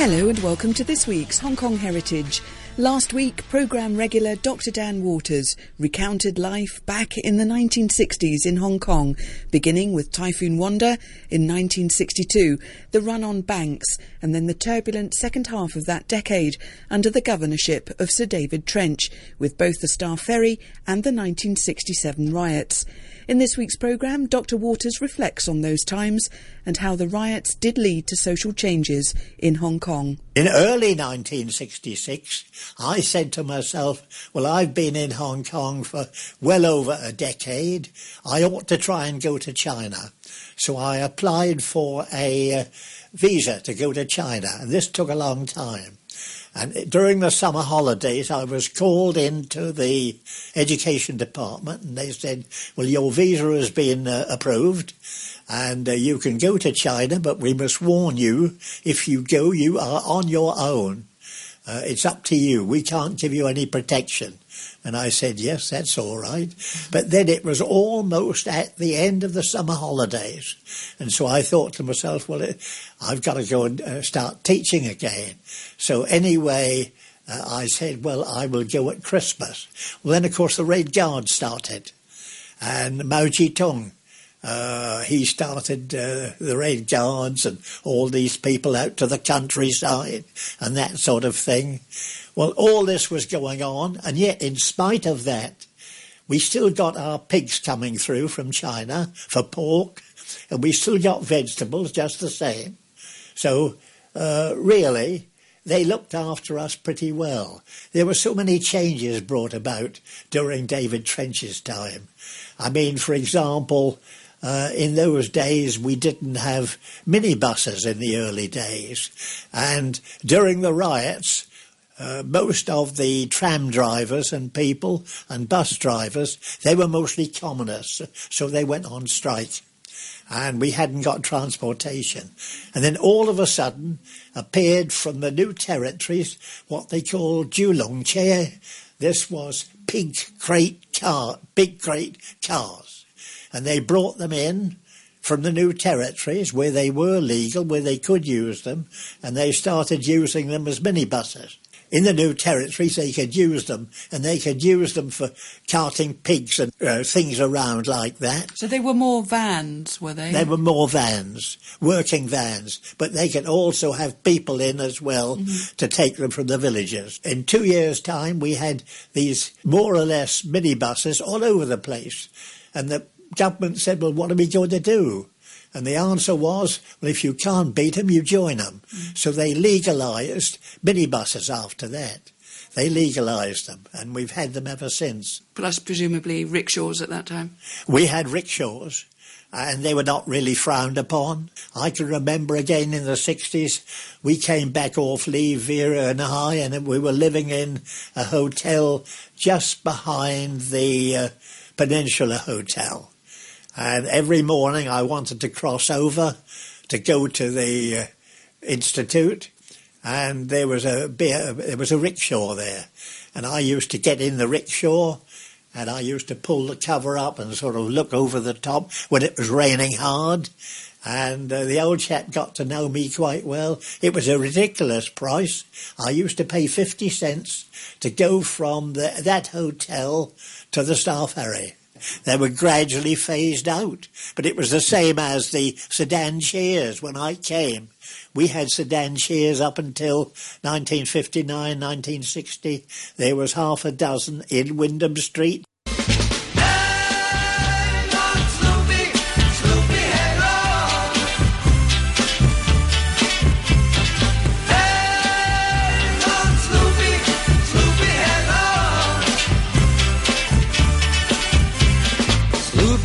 and welcome to this week's Hong Kong Heritage. Last week, programme regular Dr. Dan Waters recounted life back in the 1960s in Hong Kong, beginning with Typhoon Wanda in 1962, the run on banks, and then the turbulent second half of that decade under the governorship of Sir David Trench, with both the Star Ferry and the 1967 riots. In this week's programme, Dr. Waters reflects on those times and how the riots did lead to social changes in Hong Kong. In early 1966, I said to myself, Well, I've been in Hong Kong for well over a decade. I ought to try and go to China. So I applied for a uh, visa to go to China, and this took a long time. And during the summer holidays, I was called into the education department and they said, well, your visa has been uh, approved and uh, you can go to China, but we must warn you, if you go, you are on your own. Uh, it's up to you. We can't give you any protection. And I said, yes, that's all right. But then it was almost at the end of the summer holidays. And so I thought to myself, well, I've got to go and uh, start teaching again. So anyway, uh, I said, well, I will go at Christmas. Well, then, of course, the Red Guard started. And Mao Zedong uh, he started uh, the Red Guards and all these people out to the countryside and that sort of thing. Well, all this was going on, and yet, in spite of that, we still got our pigs coming through from China for pork, and we still got vegetables just the same. So, uh, really, they looked after us pretty well. There were so many changes brought about during David Trench's time. I mean, for example, uh, in those days, we didn't have minibuses in the early days. And during the riots, uh, most of the tram drivers and people and bus drivers, they were mostly communists, so they went on strike. And we hadn't got transportation. And then all of a sudden appeared from the new territories what they call Julong Chair. This was pig crate car, big crate cars and they brought them in from the new territories where they were legal, where they could use them, and they started using them as minibuses. In the new territories, they could use them, and they could use them for carting pigs and uh, things around like that. So they were more vans, were they? They were more vans, working vans, but they could also have people in as well mm-hmm. to take them from the villages. In two years' time, we had these more or less minibuses all over the place, and the government said, well, what are we going to do? And the answer was, well, if you can't beat them, you join them. Mm. So they legalised minibuses after that. They legalised them, and we've had them ever since. Plus, presumably, rickshaws at that time? We had rickshaws, and they were not really frowned upon. I can remember again in the 60s, we came back off leave, Vera and I, and we were living in a hotel just behind the uh, Peninsula Hotel. And every morning I wanted to cross over to go to the uh, institute, and there was a there was a rickshaw there, and I used to get in the rickshaw, and I used to pull the cover up and sort of look over the top when it was raining hard. And uh, the old chap got to know me quite well. It was a ridiculous price. I used to pay 50 cents to go from the, that hotel to the Star Ferry. They were gradually phased out. But it was the same as the sedan chairs when I came. We had sedan chairs up until 1959, 1960. There was half a dozen in Wyndham Street.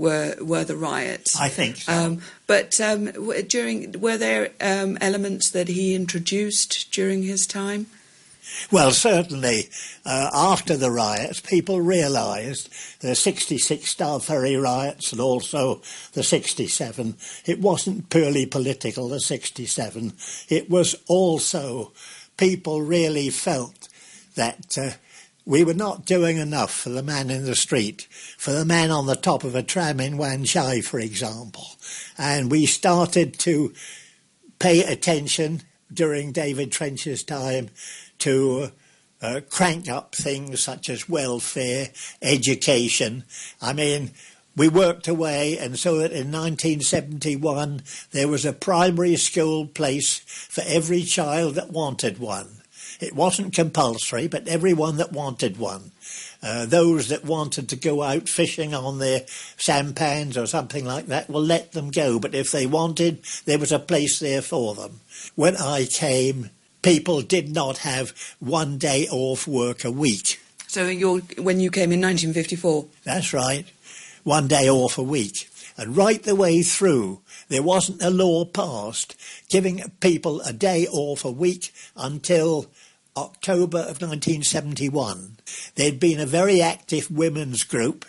were were the riots. I think. So. Um, but um, during were there um, elements that he introduced during his time? Well, certainly, uh, after the riots, people realised the 66 Star Ferry riots and also the 67, it wasn't purely political, the 67. It was also, people really felt that uh, we were not doing enough for the man in the street, for the man on the top of a tram in Wan Chai, for example. And we started to pay attention during David Trench's time to uh, crank up things such as welfare, education. I mean, we worked away, and so that in 1971 there was a primary school place for every child that wanted one. It wasn't compulsory, but everyone that wanted one. Uh, those that wanted to go out fishing on their sampans or something like that, will let them go. But if they wanted, there was a place there for them. When I came, people did not have one day off work a week. So when you came in 1954? That's right. One day off a week. And right the way through, there wasn't a law passed giving people a day off a week until October of 1971. There'd been a very active women's group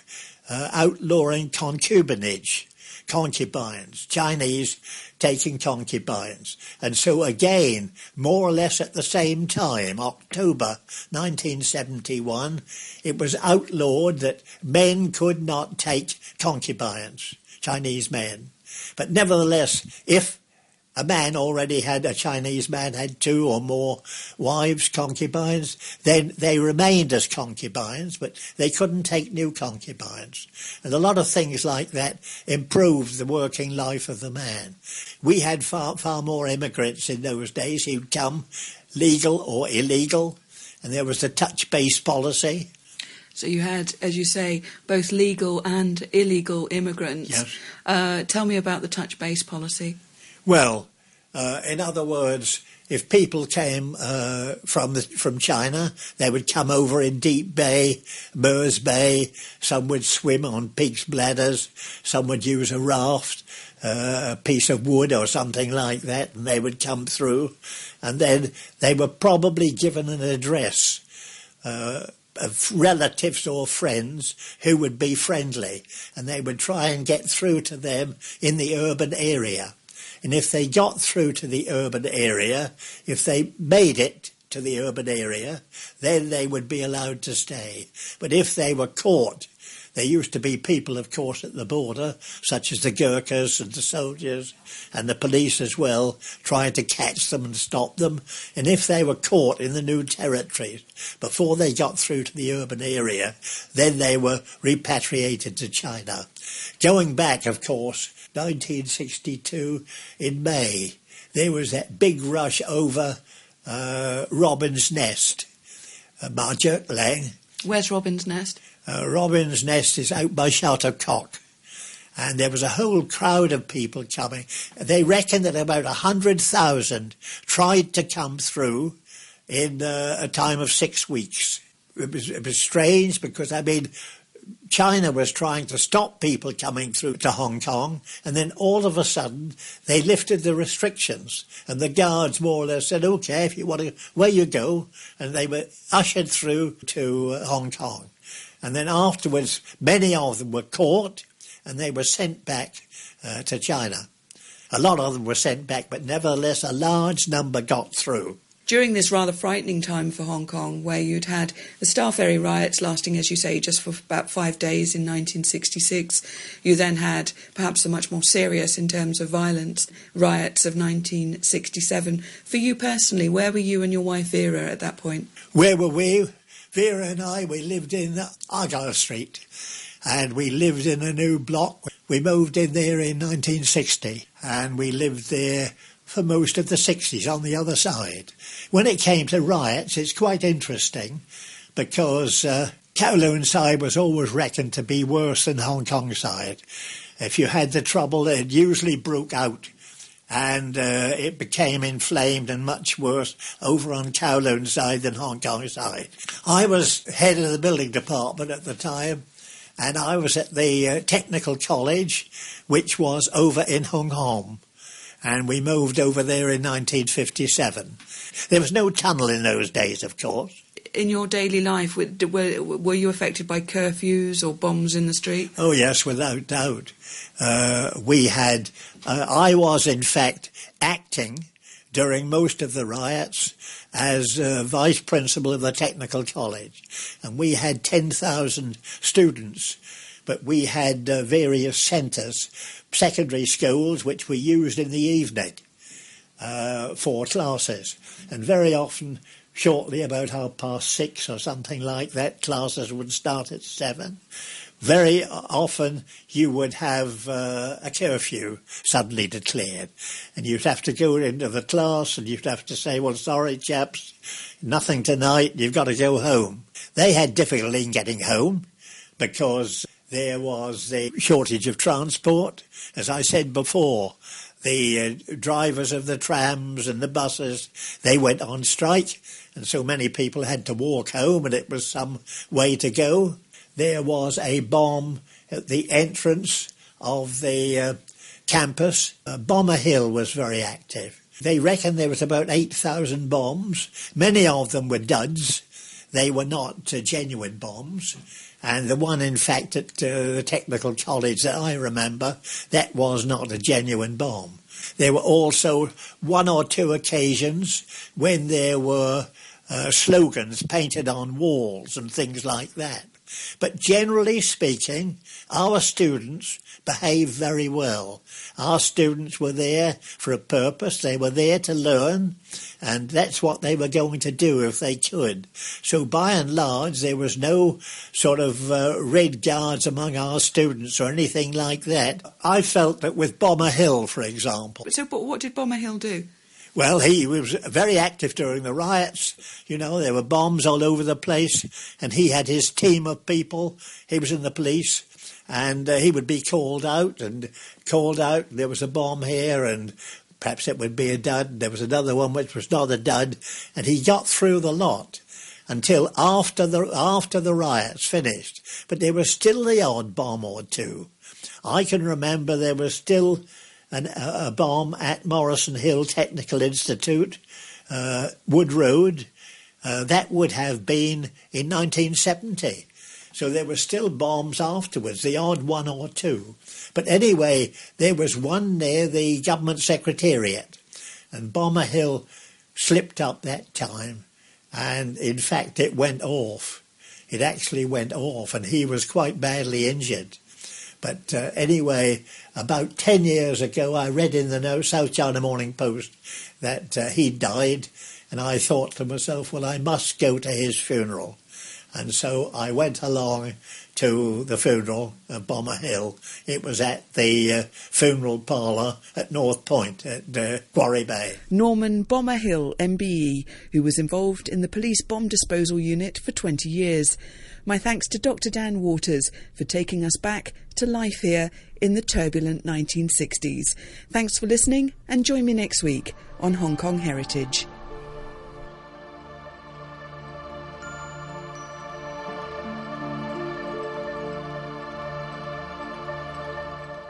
uh, outlawing concubinage concubines, Chinese taking concubines. And so again, more or less at the same time, October 1971, it was outlawed that men could not take concubines, Chinese men. But nevertheless, if a man already had, a Chinese man had two or more wives, concubines, then they remained as concubines, but they couldn't take new concubines. And a lot of things like that improved the working life of the man. We had far, far more immigrants in those days who'd come, legal or illegal, and there was the touch base policy. So you had, as you say, both legal and illegal immigrants. Yes. Uh, tell me about the touch base policy. Well, uh, in other words, if people came uh, from the, from China, they would come over in Deep Bay, Mirs Bay. Some would swim on pig's bladders. Some would use a raft, uh, a piece of wood or something like that, and they would come through. And then they were probably given an address. Uh, of relatives or friends who would be friendly, and they would try and get through to them in the urban area. And if they got through to the urban area, if they made it to the urban area, then they would be allowed to stay. But if they were caught, there used to be people, of course, at the border, such as the Gurkhas and the soldiers and the police as well, trying to catch them and stop them. And if they were caught in the new territories before they got through to the urban area, then they were repatriated to China. Going back, of course, 1962 in May, there was that big rush over uh, Robin's Nest, uh, Lang. Where's Robin's Nest? Uh, Robin's Nest is out by Sha Tau Kok. And there was a whole crowd of people coming. They reckon that about 100,000 tried to come through in uh, a time of six weeks. It was, it was strange because, I mean, China was trying to stop people coming through to Hong Kong, and then all of a sudden they lifted the restrictions, and the guards more or less said, "Okay, if you want to, where you go," and they were ushered through to uh, Hong Kong, and then afterwards many of them were caught, and they were sent back uh, to China. A lot of them were sent back, but nevertheless a large number got through during this rather frightening time for Hong Kong, where you'd had the Star Ferry riots lasting, as you say, just for about five days in 1966, you then had perhaps the much more serious in terms of violence riots of 1967. For you personally, where were you and your wife Vera at that point? Where were we? Vera and I, we lived in Argyle Street and we lived in a new block. We moved in there in 1960 and we lived there for most of the 60s on the other side. When it came to riots, it's quite interesting because uh, Kowloon side was always reckoned to be worse than Hong Kong side. If you had the trouble, it usually broke out and uh, it became inflamed and much worse over on Kowloon side than Hong Kong side. I was head of the building department at the time and I was at the uh, technical college, which was over in Hung Hom and we moved over there in 1957. There was no tunnel in those days, of course. In your daily life, were, were you affected by curfews or bombs in the street? Oh, yes, without doubt. Uh, we had, uh, I was in fact acting during most of the riots as uh, vice principal of the technical college. And we had 10,000 students, but we had uh, various centres, secondary schools, which were used in the evening uh, for classes. And very often, shortly about half past six or something like that, classes would start at seven very often you would have uh, a curfew suddenly declared, and you'd have to go into the class and you'd have to say, "Well, sorry, chaps, nothing tonight. You've got to go home." They had difficulty in getting home because there was a shortage of transport. As I said before, the uh, drivers of the trams and the buses they went on strike, and so many people had to walk home, and it was some way to go there was a bomb at the entrance of the uh, campus. Uh, Bomber Hill was very active. They reckon there was about 8,000 bombs. Many of them were duds. They were not uh, genuine bombs. And the one, in fact, at uh, the technical college that I remember, that was not a genuine bomb. There were also one or two occasions when there were uh, slogans painted on walls and things like that. But generally speaking, our students behaved very well. Our students were there for a purpose. They were there to learn, and that's what they were going to do if they could. So by and large, there was no sort of uh, red guards among our students or anything like that. I felt that with Bomber Hill, for example. So, but what did Bomber Hill do? Well, he was very active during the riots. You know, there were bombs all over the place, and he had his team of people. He was in the police, and uh, he would be called out and called out. There was a bomb here, and perhaps it would be a dud. There was another one which was not a dud, and he got through the lot until after the after the riots finished. But there was still the odd bomb or two. I can remember there was still an, a bomb at Morrison Hill Technical Institute, uh, Wood Road. Uh, that would have been in 1970. So there were still bombs afterwards, the odd one or two. But anyway, there was one near the government secretariat, and Bomber Hill slipped up that time, and in fact it went off. It actually went off, and he was quite badly injured. But uh, anyway, about 10 years ago, I read in the South China Morning Post that uh, he died, and I thought to myself, well, I must go to his funeral. And so I went along to the funeral at Bomber Hill. It was at the uh, funeral parlour at North Point at uh, Quarry Bay. Norman Bomber Hill, MBE, who was involved in the police bomb disposal unit for 20 years. My thanks to Dr. Dan Waters for taking us back to life here in the turbulent 1960s. Thanks for listening and join me next week on Hong Kong Heritage.